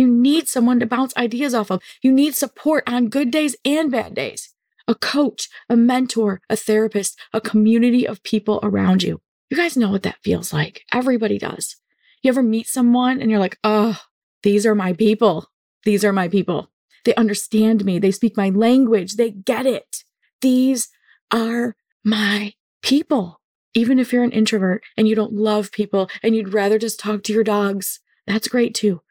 You need someone to bounce ideas off of. You need support on good days and bad days. A coach, a mentor, a therapist, a community of people around you. You guys know what that feels like. Everybody does. You ever meet someone and you're like, oh, these are my people. These are my people. They understand me. They speak my language. They get it. These are my people. Even if you're an introvert and you don't love people and you'd rather just talk to your dogs, that's great too.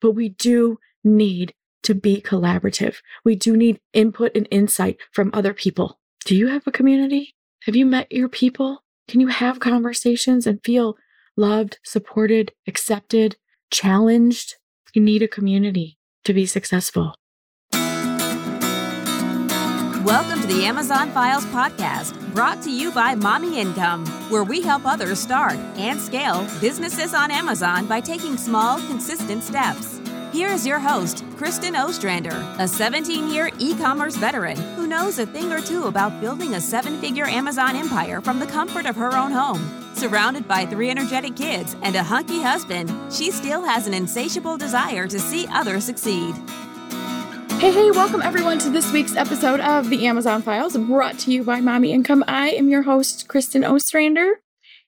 But we do need to be collaborative. We do need input and insight from other people. Do you have a community? Have you met your people? Can you have conversations and feel loved, supported, accepted, challenged? You need a community to be successful. Welcome to the Amazon Files podcast, brought to you by Mommy Income, where we help others start and scale businesses on Amazon by taking small, consistent steps. Here is your host, Kristen Ostrander, a 17 year e commerce veteran who knows a thing or two about building a seven figure Amazon empire from the comfort of her own home. Surrounded by three energetic kids and a hunky husband, she still has an insatiable desire to see others succeed. Hey, hey, welcome everyone to this week's episode of the Amazon Files brought to you by Mommy Income. I am your host, Kristen Ostrander,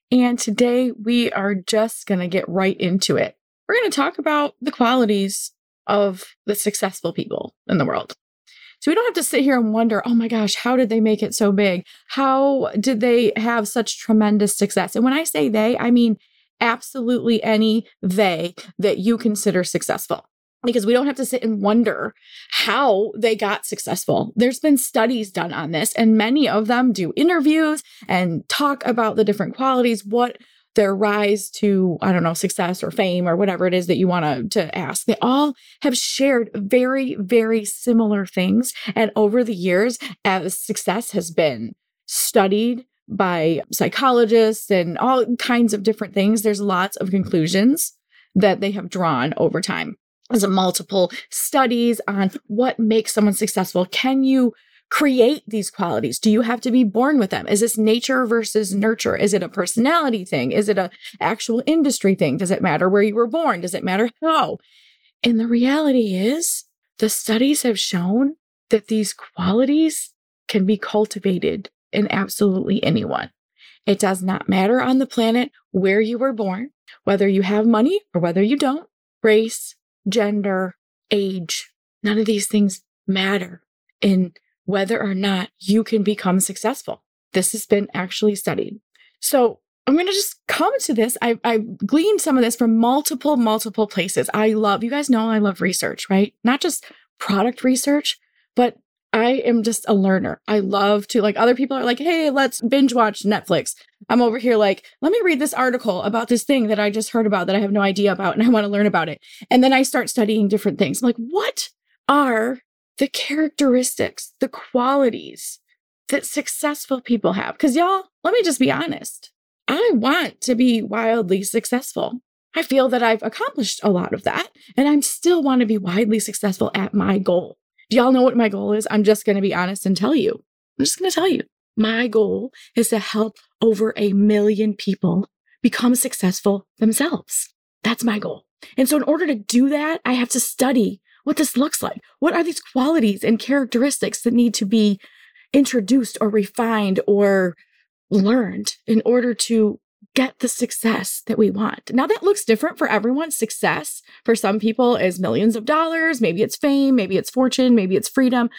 and today we are just going to get right into it. We're going to talk about the qualities of the successful people in the world. So we don't have to sit here and wonder, oh my gosh, how did they make it so big? How did they have such tremendous success? And when I say they, I mean absolutely any they that you consider successful because we don't have to sit and wonder how they got successful. There's been studies done on this, and many of them do interviews and talk about the different qualities, what their rise to, I don't know, success or fame or whatever it is that you want to, to ask. They all have shared very, very similar things. And over the years, as success has been studied by psychologists and all kinds of different things, there's lots of conclusions that they have drawn over time. There's multiple studies on what makes someone successful. Can you create these qualities? Do you have to be born with them? Is this nature versus nurture? Is it a personality thing? Is it a actual industry thing? Does it matter where you were born? Does it matter how? And the reality is the studies have shown that these qualities can be cultivated in absolutely anyone. It does not matter on the planet where you were born, whether you have money or whether you don't, race, gender, age, none of these things matter in whether or not you can become successful. This has been actually studied. So I'm going to just come to this. I, I've gleaned some of this from multiple, multiple places. I love, you guys know I love research, right? Not just product research, but I am just a learner. I love to like other people are like, "Hey, let's binge watch Netflix." I'm over here like, "Let me read this article about this thing that I just heard about that I have no idea about and I want to learn about it." And then I start studying different things. I'm like, "What are the characteristics, the qualities that successful people have?" Cuz y'all, let me just be honest. I want to be wildly successful. I feel that I've accomplished a lot of that, and I still want to be widely successful at my goal. Do y'all know what my goal is? I'm just going to be honest and tell you. I'm just going to tell you. My goal is to help over a million people become successful themselves. That's my goal. And so, in order to do that, I have to study what this looks like. What are these qualities and characteristics that need to be introduced or refined or learned in order to get the success that we want. Now, that looks different for everyone. Success for some people is millions of dollars. Maybe it's fame, maybe it's fortune, maybe it's freedom.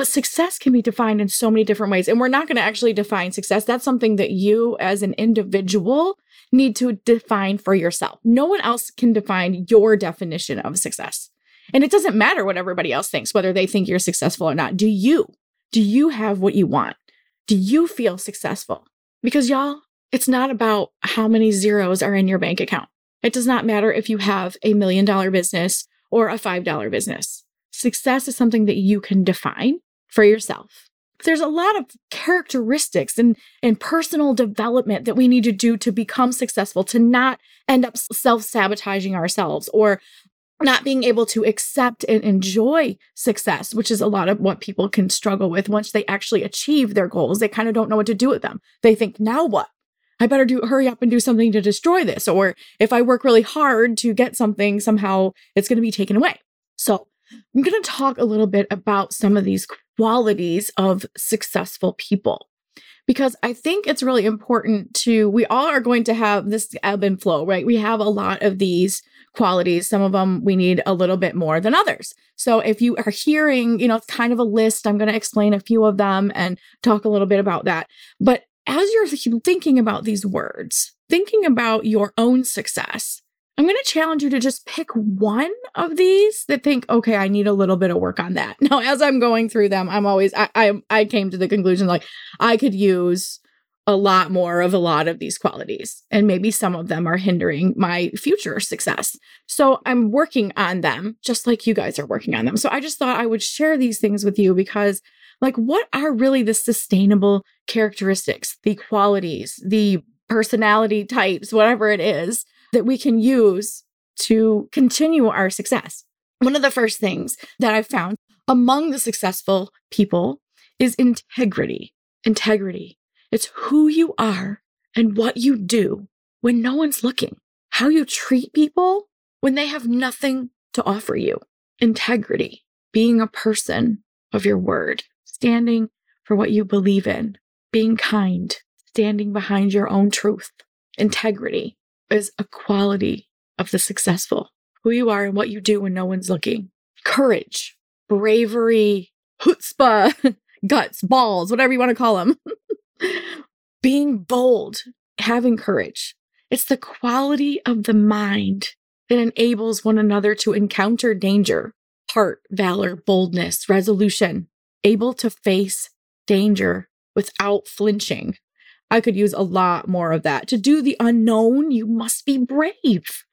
But success can be defined in so many different ways. And we're not going to actually define success. That's something that you, as an individual, need to define for yourself. No one else can define your definition of success. And it doesn't matter what everybody else thinks, whether they think you're successful or not. Do you? Do you have what you want? Do you feel successful? Because y'all, it's not about how many zeros are in your bank account. It does not matter if you have a million dollar business or a $5 business. Success is something that you can define for yourself. There's a lot of characteristics and, and personal development that we need to do to become successful, to not end up self sabotaging ourselves or not being able to accept and enjoy success, which is a lot of what people can struggle with once they actually achieve their goals. They kind of don't know what to do with them. They think, now what? I better do hurry up and do something to destroy this. Or if I work really hard to get something, somehow it's going to be taken away. So I'm going to talk a little bit about some of these qualities of successful people because I think it's really important to, we all are going to have this ebb and flow, right? We have a lot of these qualities. Some of them we need a little bit more than others. So if you are hearing, you know, it's kind of a list, I'm going to explain a few of them and talk a little bit about that. But as you're thinking about these words, thinking about your own success, I'm going to challenge you to just pick one of these that think, okay, I need a little bit of work on that. Now, as I'm going through them, I'm always, I, I, I came to the conclusion like I could use a lot more of a lot of these qualities. And maybe some of them are hindering my future success. So I'm working on them just like you guys are working on them. So I just thought I would share these things with you because, like, what are really the sustainable characteristics, the qualities, the personality types, whatever it is that we can use to continue our success? One of the first things that I've found among the successful people is integrity. Integrity. It's who you are and what you do when no one's looking, how you treat people when they have nothing to offer you. Integrity, being a person of your word, standing for what you believe in, being kind, standing behind your own truth. Integrity is a quality of the successful, who you are and what you do when no one's looking. Courage, bravery, chutzpah, guts, balls, whatever you want to call them. being bold, having courage. It's the quality of the mind that enables one another to encounter danger, heart, valor, boldness, resolution, able to face danger without flinching. I could use a lot more of that. To do the unknown, you must be brave.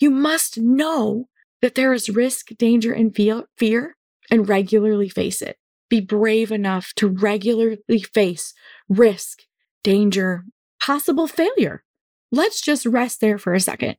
You must know that there is risk, danger, and fear, and regularly face it. Be brave enough to regularly face risk, danger, possible failure. Let's just rest there for a second.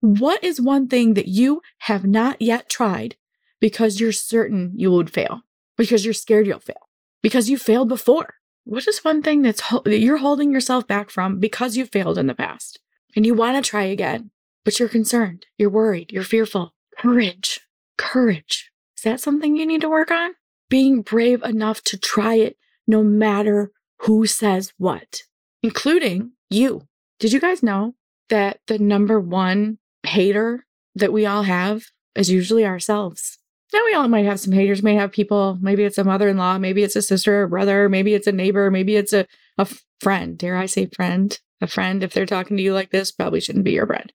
What is one thing that you have not yet tried because you're certain you would fail, because you're scared you'll fail, because you failed before? What is one thing that's that you're holding yourself back from because you failed in the past and you want to try again, but you're concerned, you're worried, you're fearful? Courage, courage. Is that something you need to work on? Being brave enough to try it no matter who says what including you. Did you guys know that the number one hater that we all have is usually ourselves? Now, we all might have some haters, may have people, maybe it's a mother in law, maybe it's a sister or brother, maybe it's a neighbor, maybe it's a, a friend. Dare I say friend? A friend, if they're talking to you like this, probably shouldn't be your friend.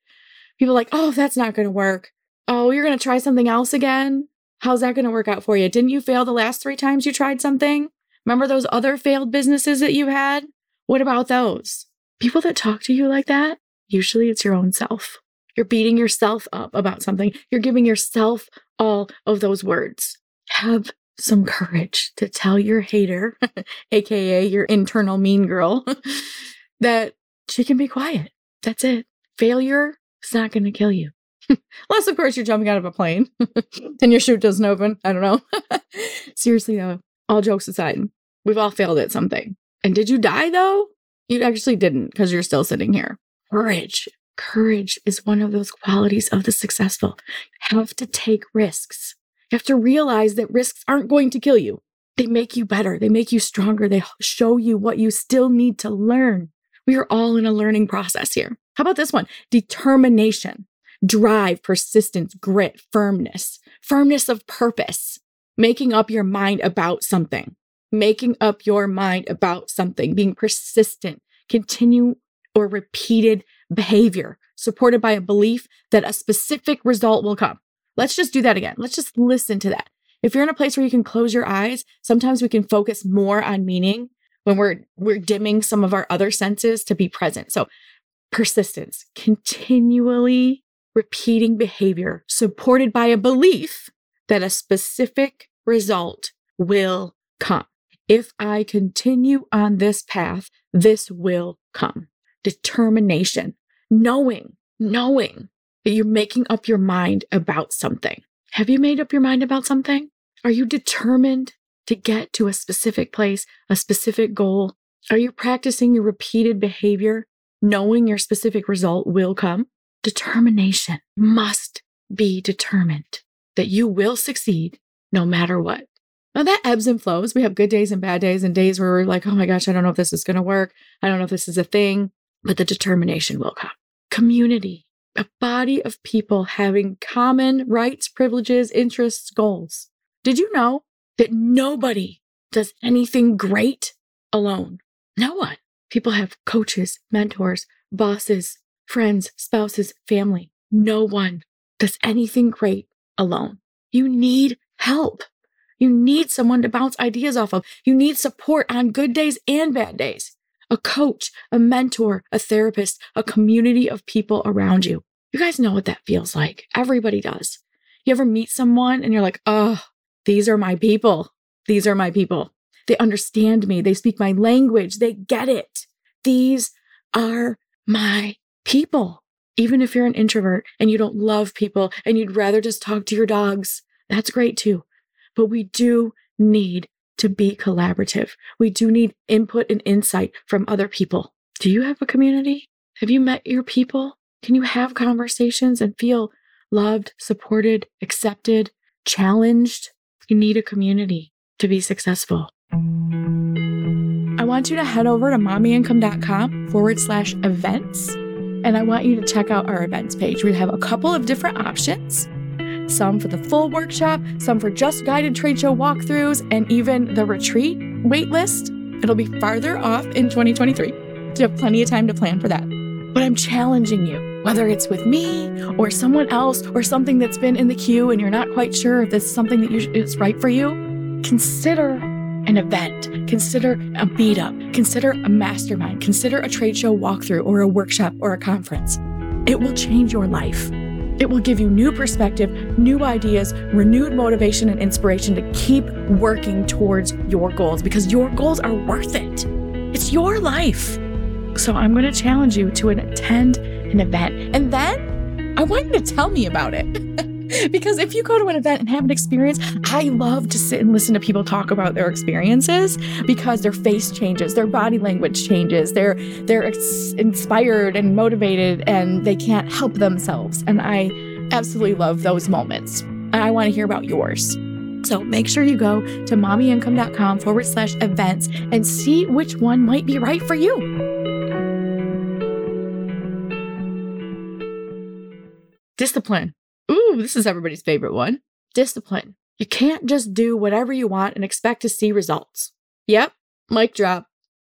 People like, oh, that's not going to work. Oh, you're going to try something else again? How's that going to work out for you? Didn't you fail the last three times you tried something? Remember those other failed businesses that you had? What about those? People that talk to you like that, usually it's your own self. You're beating yourself up about something. You're giving yourself all of those words. Have some courage to tell your hater, AKA your internal mean girl, that she can be quiet. That's it. Failure is not going to kill you. Unless, of course, you're jumping out of a plane and your chute doesn't open. I don't know. Seriously, though, all jokes aside, we've all failed at something. And did you die though? You actually didn't because you're still sitting here. Courage. Courage is one of those qualities of the successful. You have to take risks. You have to realize that risks aren't going to kill you. They make you better. They make you stronger. They show you what you still need to learn. We are all in a learning process here. How about this one? Determination, drive, persistence, grit, firmness, firmness of purpose, making up your mind about something making up your mind about something, being persistent, continue or repeated behavior supported by a belief that a specific result will come. Let's just do that again. Let's just listen to that. If you're in a place where you can close your eyes, sometimes we can focus more on meaning when we're we're dimming some of our other senses to be present. So, persistence, continually repeating behavior supported by a belief that a specific result will come. If I continue on this path, this will come. Determination, knowing, knowing that you're making up your mind about something. Have you made up your mind about something? Are you determined to get to a specific place, a specific goal? Are you practicing your repeated behavior knowing your specific result will come. Determination must be determined that you will succeed no matter what. Now that ebbs and flows. We have good days and bad days and days where we're like, oh my gosh, I don't know if this is going to work. I don't know if this is a thing, but the determination will come. Community, a body of people having common rights, privileges, interests, goals. Did you know that nobody does anything great alone? No one. People have coaches, mentors, bosses, friends, spouses, family. No one does anything great alone. You need help. You need someone to bounce ideas off of. You need support on good days and bad days. A coach, a mentor, a therapist, a community of people around you. You guys know what that feels like. Everybody does. You ever meet someone and you're like, oh, these are my people. These are my people. They understand me. They speak my language. They get it. These are my people. Even if you're an introvert and you don't love people and you'd rather just talk to your dogs, that's great too. But we do need to be collaborative. We do need input and insight from other people. Do you have a community? Have you met your people? Can you have conversations and feel loved, supported, accepted, challenged? You need a community to be successful. I want you to head over to mommyincome.com forward slash events. And I want you to check out our events page. We have a couple of different options some for the full workshop, some for just guided trade show walkthroughs, and even the retreat waitlist. It'll be farther off in 2023. So you have plenty of time to plan for that. But I'm challenging you, whether it's with me or someone else or something that's been in the queue and you're not quite sure if this is something that you, is right for you, consider an event, consider a meetup, consider a mastermind, consider a trade show walkthrough or a workshop or a conference. It will change your life. It will give you new perspective, new ideas, renewed motivation and inspiration to keep working towards your goals because your goals are worth it. It's your life. So I'm going to challenge you to attend an event. And then I want you to tell me about it. because if you go to an event and have an experience, I love to sit and listen to people talk about their experiences because their face changes, their body language changes, they're they're ex- inspired and motivated and they can't help themselves. And I absolutely love those moments. I want to hear about yours. So make sure you go to mommyincome.com forward slash events and see which one might be right for you. Discipline. Ooh, this is everybody's favorite one. Discipline. You can't just do whatever you want and expect to see results. Yep, mic drop.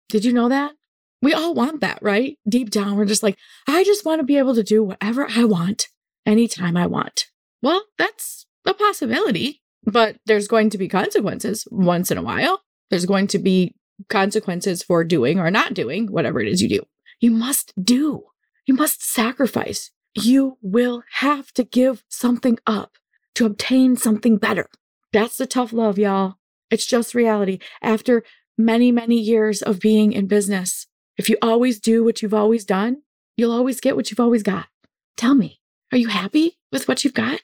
Did you know that? We all want that, right? Deep down, we're just like, I just want to be able to do whatever I want anytime I want. Well, that's a possibility, but there's going to be consequences once in a while. There's going to be consequences for doing or not doing whatever it is you do. You must do. You must sacrifice you will have to give something up to obtain something better. That's the tough love, y'all. It's just reality. After many, many years of being in business, if you always do what you've always done, you'll always get what you've always got. Tell me, are you happy with what you've got?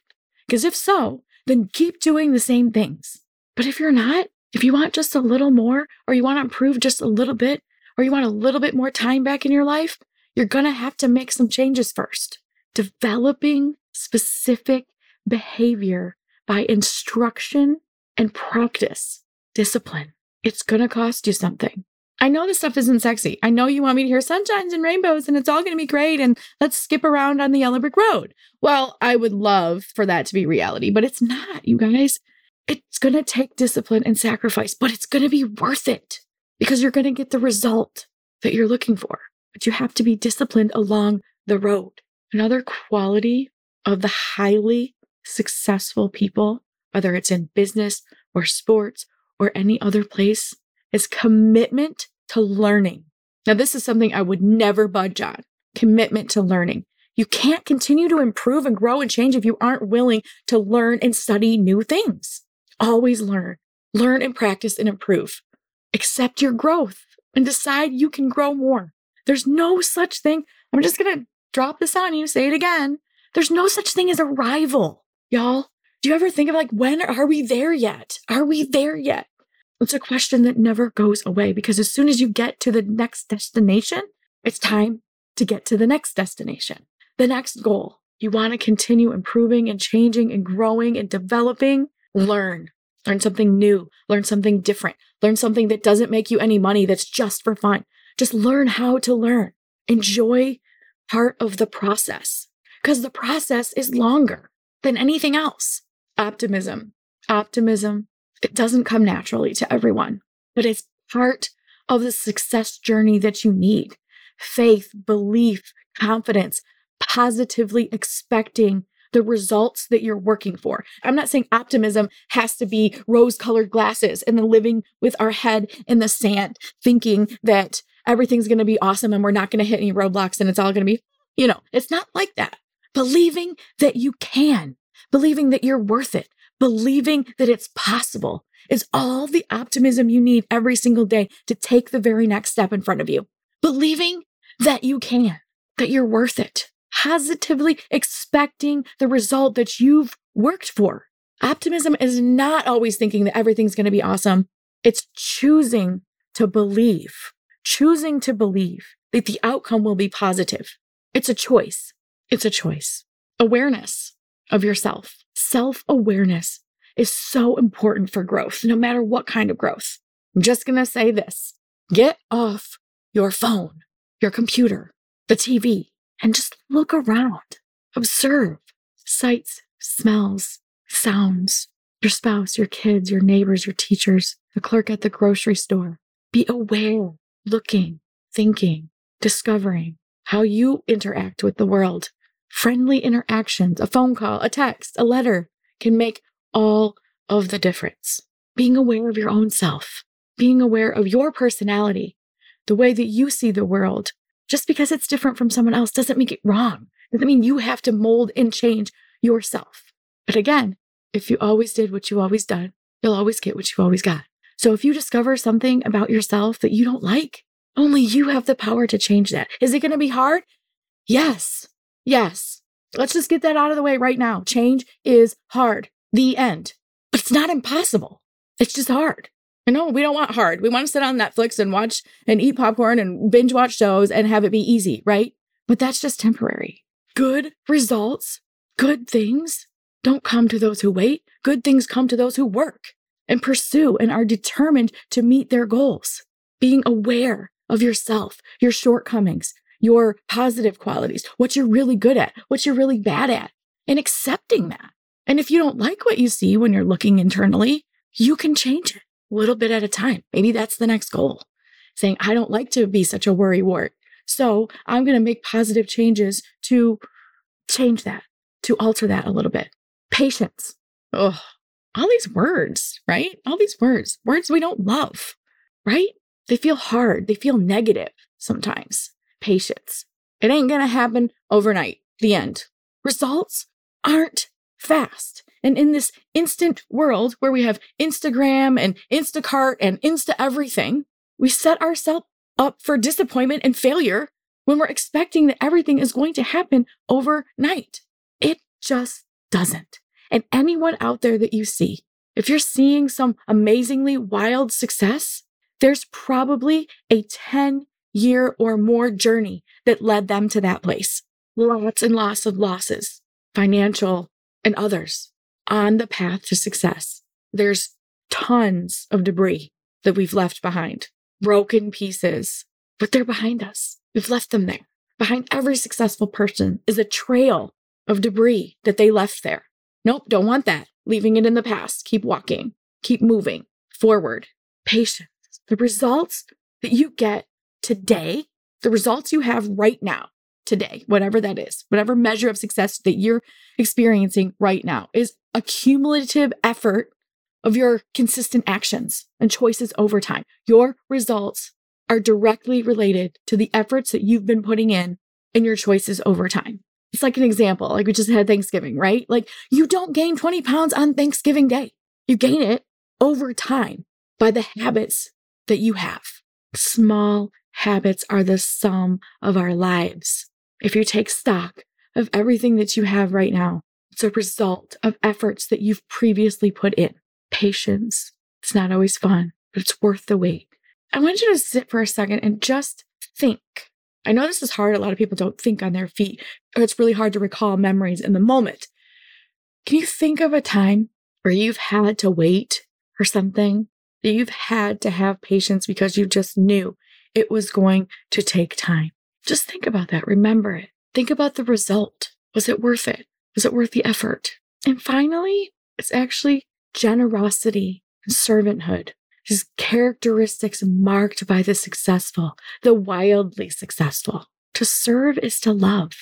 Because if so, then keep doing the same things. But if you're not, if you want just a little more, or you want to improve just a little bit, or you want a little bit more time back in your life, you're going to have to make some changes first developing specific behavior by instruction and practice, discipline. It's going to cost you something. I know this stuff isn't sexy. I know you want me to hear sunshines and rainbows and it's all going to be great and let's skip around on the yellow brick road. Well, I would love for that to be reality, but it's not, you guys. It's going to take discipline and sacrifice, but it's going to be worth it because you're going to get the result that you're looking for. But you have to be disciplined along the road. Another quality of the highly successful people, whether it's in business or sports or any other place, is commitment to learning. Now, this is something I would never budge on commitment to learning. You can't continue to improve and grow and change if you aren't willing to learn and study new things. Always learn, learn and practice and improve. Accept your growth and decide you can grow more. There's no such thing. I'm just going to drop this on you, say it again. There's no such thing as a rival, y'all. Do you ever think of like, when are we there yet? Are we there yet? It's a question that never goes away because as soon as you get to the next destination, it's time to get to the next destination, the next goal. You want to continue improving and changing and growing and developing. Learn. Learn something new. Learn something different. Learn something that doesn't make you any money that's just for fun. Just learn how to learn. Enjoy part of the process because the process is longer than anything else. Optimism. Optimism. It doesn't come naturally to everyone, but it's part of the success journey that you need. Faith, belief, confidence, positively expecting the results that you're working for. I'm not saying optimism has to be rose colored glasses and then living with our head in the sand, thinking that everything's going to be awesome and we're not going to hit any roadblocks and it's all going to be, you know, it's not like that. Believing that you can, believing that you're worth it, believing that it's possible is all the optimism you need every single day to take the very next step in front of you. Believing that you can, that you're worth it, positively expecting the result that you've worked for. Optimism is not always thinking that everything's going to be awesome. It's choosing to believe, choosing to believe that the outcome will be positive. It's a choice. It's a choice. Awareness of yourself, self awareness is so important for growth, no matter what kind of growth. I'm just going to say this get off your phone, your computer, the TV, and just look around. Observe sights, smells, sounds, your spouse, your kids, your neighbors, your teachers, the clerk at the grocery store. Be aware, looking, thinking, discovering how you interact with the world. Friendly interactions, a phone call, a text, a letter can make all of the difference. Being aware of your own self, being aware of your personality, the way that you see the world, just because it's different from someone else doesn't make it wrong. Doesn't mean you have to mold and change yourself. But again, if you always did what you always done, you'll always get what you always got. So if you discover something about yourself that you don't like, only you have the power to change that. Is it going to be hard? Yes. Yes. Let's just get that out of the way right now. Change is hard. The end. But it's not impossible. It's just hard. I know we don't want hard. We want to sit on Netflix and watch and eat popcorn and binge watch shows and have it be easy, right? But that's just temporary. Good results, good things don't come to those who wait. Good things come to those who work and pursue and are determined to meet their goals. Being aware of yourself, your shortcomings, your positive qualities, what you're really good at, what you're really bad at, and accepting that. And if you don't like what you see when you're looking internally, you can change it a little bit at a time. Maybe that's the next goal. Saying, I don't like to be such a worry wart. So I'm going to make positive changes to change that, to alter that a little bit. Patience. Oh, all these words, right? All these words, words we don't love, right? They feel hard. They feel negative sometimes. Patience. It ain't going to happen overnight. The end. Results aren't fast. And in this instant world where we have Instagram and Instacart and Insta everything, we set ourselves up for disappointment and failure when we're expecting that everything is going to happen overnight. It just doesn't. And anyone out there that you see, if you're seeing some amazingly wild success, there's probably a 10 year or more journey that led them to that place. Lots and lots of losses, financial, and others on the path to success. There's tons of debris that we've left behind, broken pieces, but they're behind us. We've left them there. Behind every successful person is a trail of debris that they left there. Nope, don't want that. Leaving it in the past. Keep walking, keep moving forward. Patience. The results that you get today, the results you have right now, today, whatever that is, whatever measure of success that you're experiencing right now is a cumulative effort of your consistent actions and choices over time. Your results are directly related to the efforts that you've been putting in and your choices over time. It's like an example, like we just had Thanksgiving, right? Like you don't gain 20 pounds on Thanksgiving Day. You gain it over time by the habits that you have. Small habits are the sum of our lives. If you take stock of everything that you have right now, it's a result of efforts that you've previously put in. Patience. It's not always fun, but it's worth the wait. I want you to sit for a second and just think I know this is hard. A lot of people don't think on their feet, or it's really hard to recall memories in the moment. Can you think of a time where you've had to wait for something, that you've had to have patience because you just knew it was going to take time? Just think about that. Remember it. Think about the result. Was it worth it? Was it worth the effort? And finally, it's actually generosity and servanthood. Just characteristics marked by the successful, the wildly successful. To serve is to love.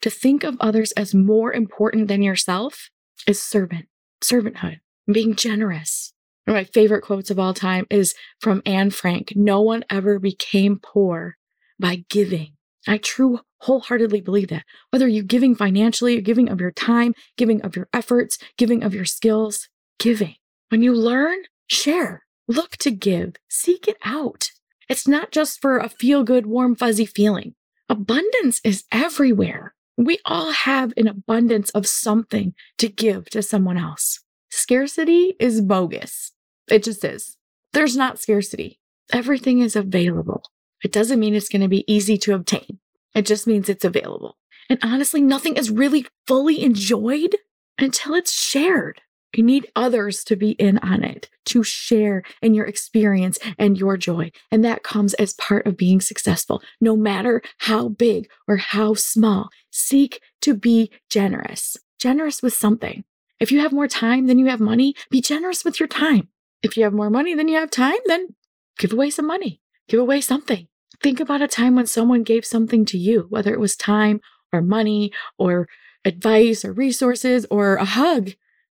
To think of others as more important than yourself is servant, servanthood, being generous. One of my favorite quotes of all time is from Anne Frank No one ever became poor by giving. I true wholeheartedly believe that. Whether you're giving financially, giving of your time, giving of your efforts, giving of your skills, giving. When you learn, share. Look to give, seek it out. It's not just for a feel good, warm, fuzzy feeling. Abundance is everywhere. We all have an abundance of something to give to someone else. Scarcity is bogus. It just is. There's not scarcity. Everything is available. It doesn't mean it's going to be easy to obtain. It just means it's available. And honestly, nothing is really fully enjoyed until it's shared. You need others to be in on it, to share in your experience and your joy. And that comes as part of being successful, no matter how big or how small. Seek to be generous, generous with something. If you have more time than you have money, be generous with your time. If you have more money than you have time, then give away some money, give away something. Think about a time when someone gave something to you, whether it was time or money or advice or resources or a hug.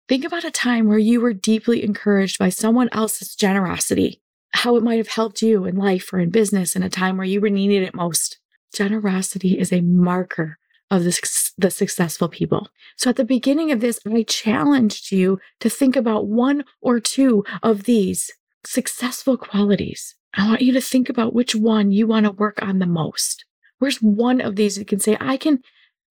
Think about a time where you were deeply encouraged by someone else's generosity, how it might have helped you in life or in business in a time where you were needed it most. Generosity is a marker of the, the successful people. So at the beginning of this, I challenged you to think about one or two of these successful qualities. I want you to think about which one you want to work on the most. Where's one of these you can say, I can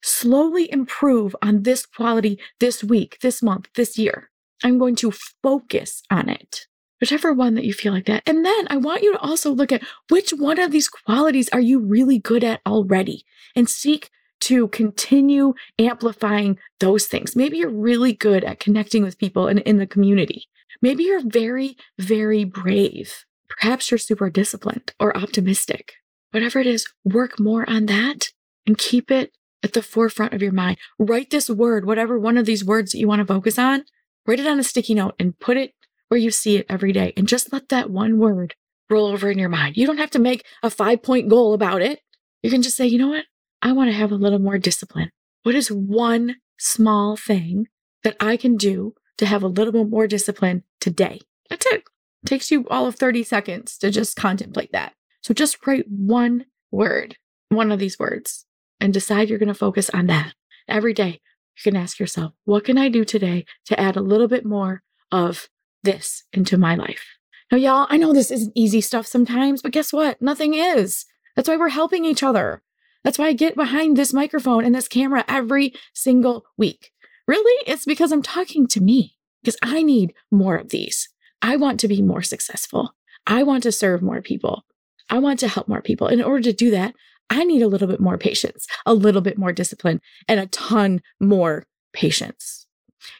slowly improve on this quality this week, this month, this year. I'm going to focus on it, whichever one that you feel like that. And then I want you to also look at which one of these qualities are you really good at already and seek to continue amplifying those things. Maybe you're really good at connecting with people in, in the community. Maybe you're very, very brave. Perhaps you're super disciplined or optimistic. Whatever it is, work more on that and keep it at the forefront of your mind. Write this word, whatever one of these words that you want to focus on, write it on a sticky note and put it where you see it every day. And just let that one word roll over in your mind. You don't have to make a five point goal about it. You can just say, you know what? I want to have a little more discipline. What is one small thing that I can do to have a little bit more discipline today? That's it. it takes you all of 30 seconds to just contemplate that. So just write one word, one of these words, and decide you're going to focus on that. Every day, you can ask yourself, what can I do today to add a little bit more of this into my life? Now, y'all, I know this isn't easy stuff sometimes, but guess what? Nothing is. That's why we're helping each other. That's why I get behind this microphone and this camera every single week. Really? It's because I'm talking to me, because I need more of these. I want to be more successful. I want to serve more people. I want to help more people. In order to do that, I need a little bit more patience, a little bit more discipline, and a ton more patience.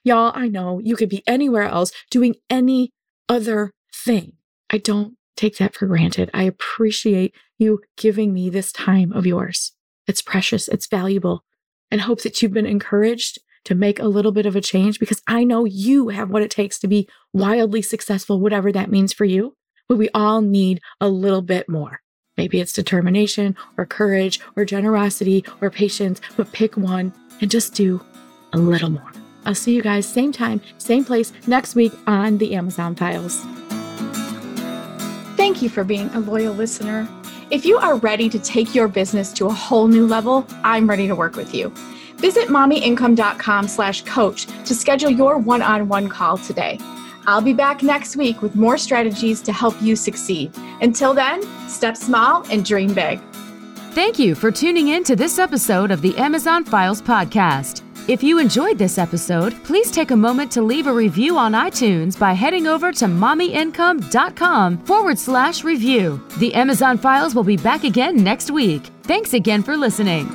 Y'all, I know you could be anywhere else doing any other thing. I don't take that for granted. I appreciate you giving me this time of yours. It's precious, it's valuable, and hope that you've been encouraged to make a little bit of a change because I know you have what it takes to be wildly successful, whatever that means for you. But we all need a little bit more. Maybe it's determination or courage or generosity or patience, but pick one and just do a little more. I'll see you guys same time, same place next week on the Amazon Files. Thank you for being a loyal listener. If you are ready to take your business to a whole new level, I'm ready to work with you. Visit mommyincome.com slash coach to schedule your one-on-one call today. I'll be back next week with more strategies to help you succeed. Until then, step small and dream big. Thank you for tuning in to this episode of the Amazon Files podcast. If you enjoyed this episode, please take a moment to leave a review on iTunes by heading over to mommyincome.com forward slash review. The Amazon Files will be back again next week. Thanks again for listening.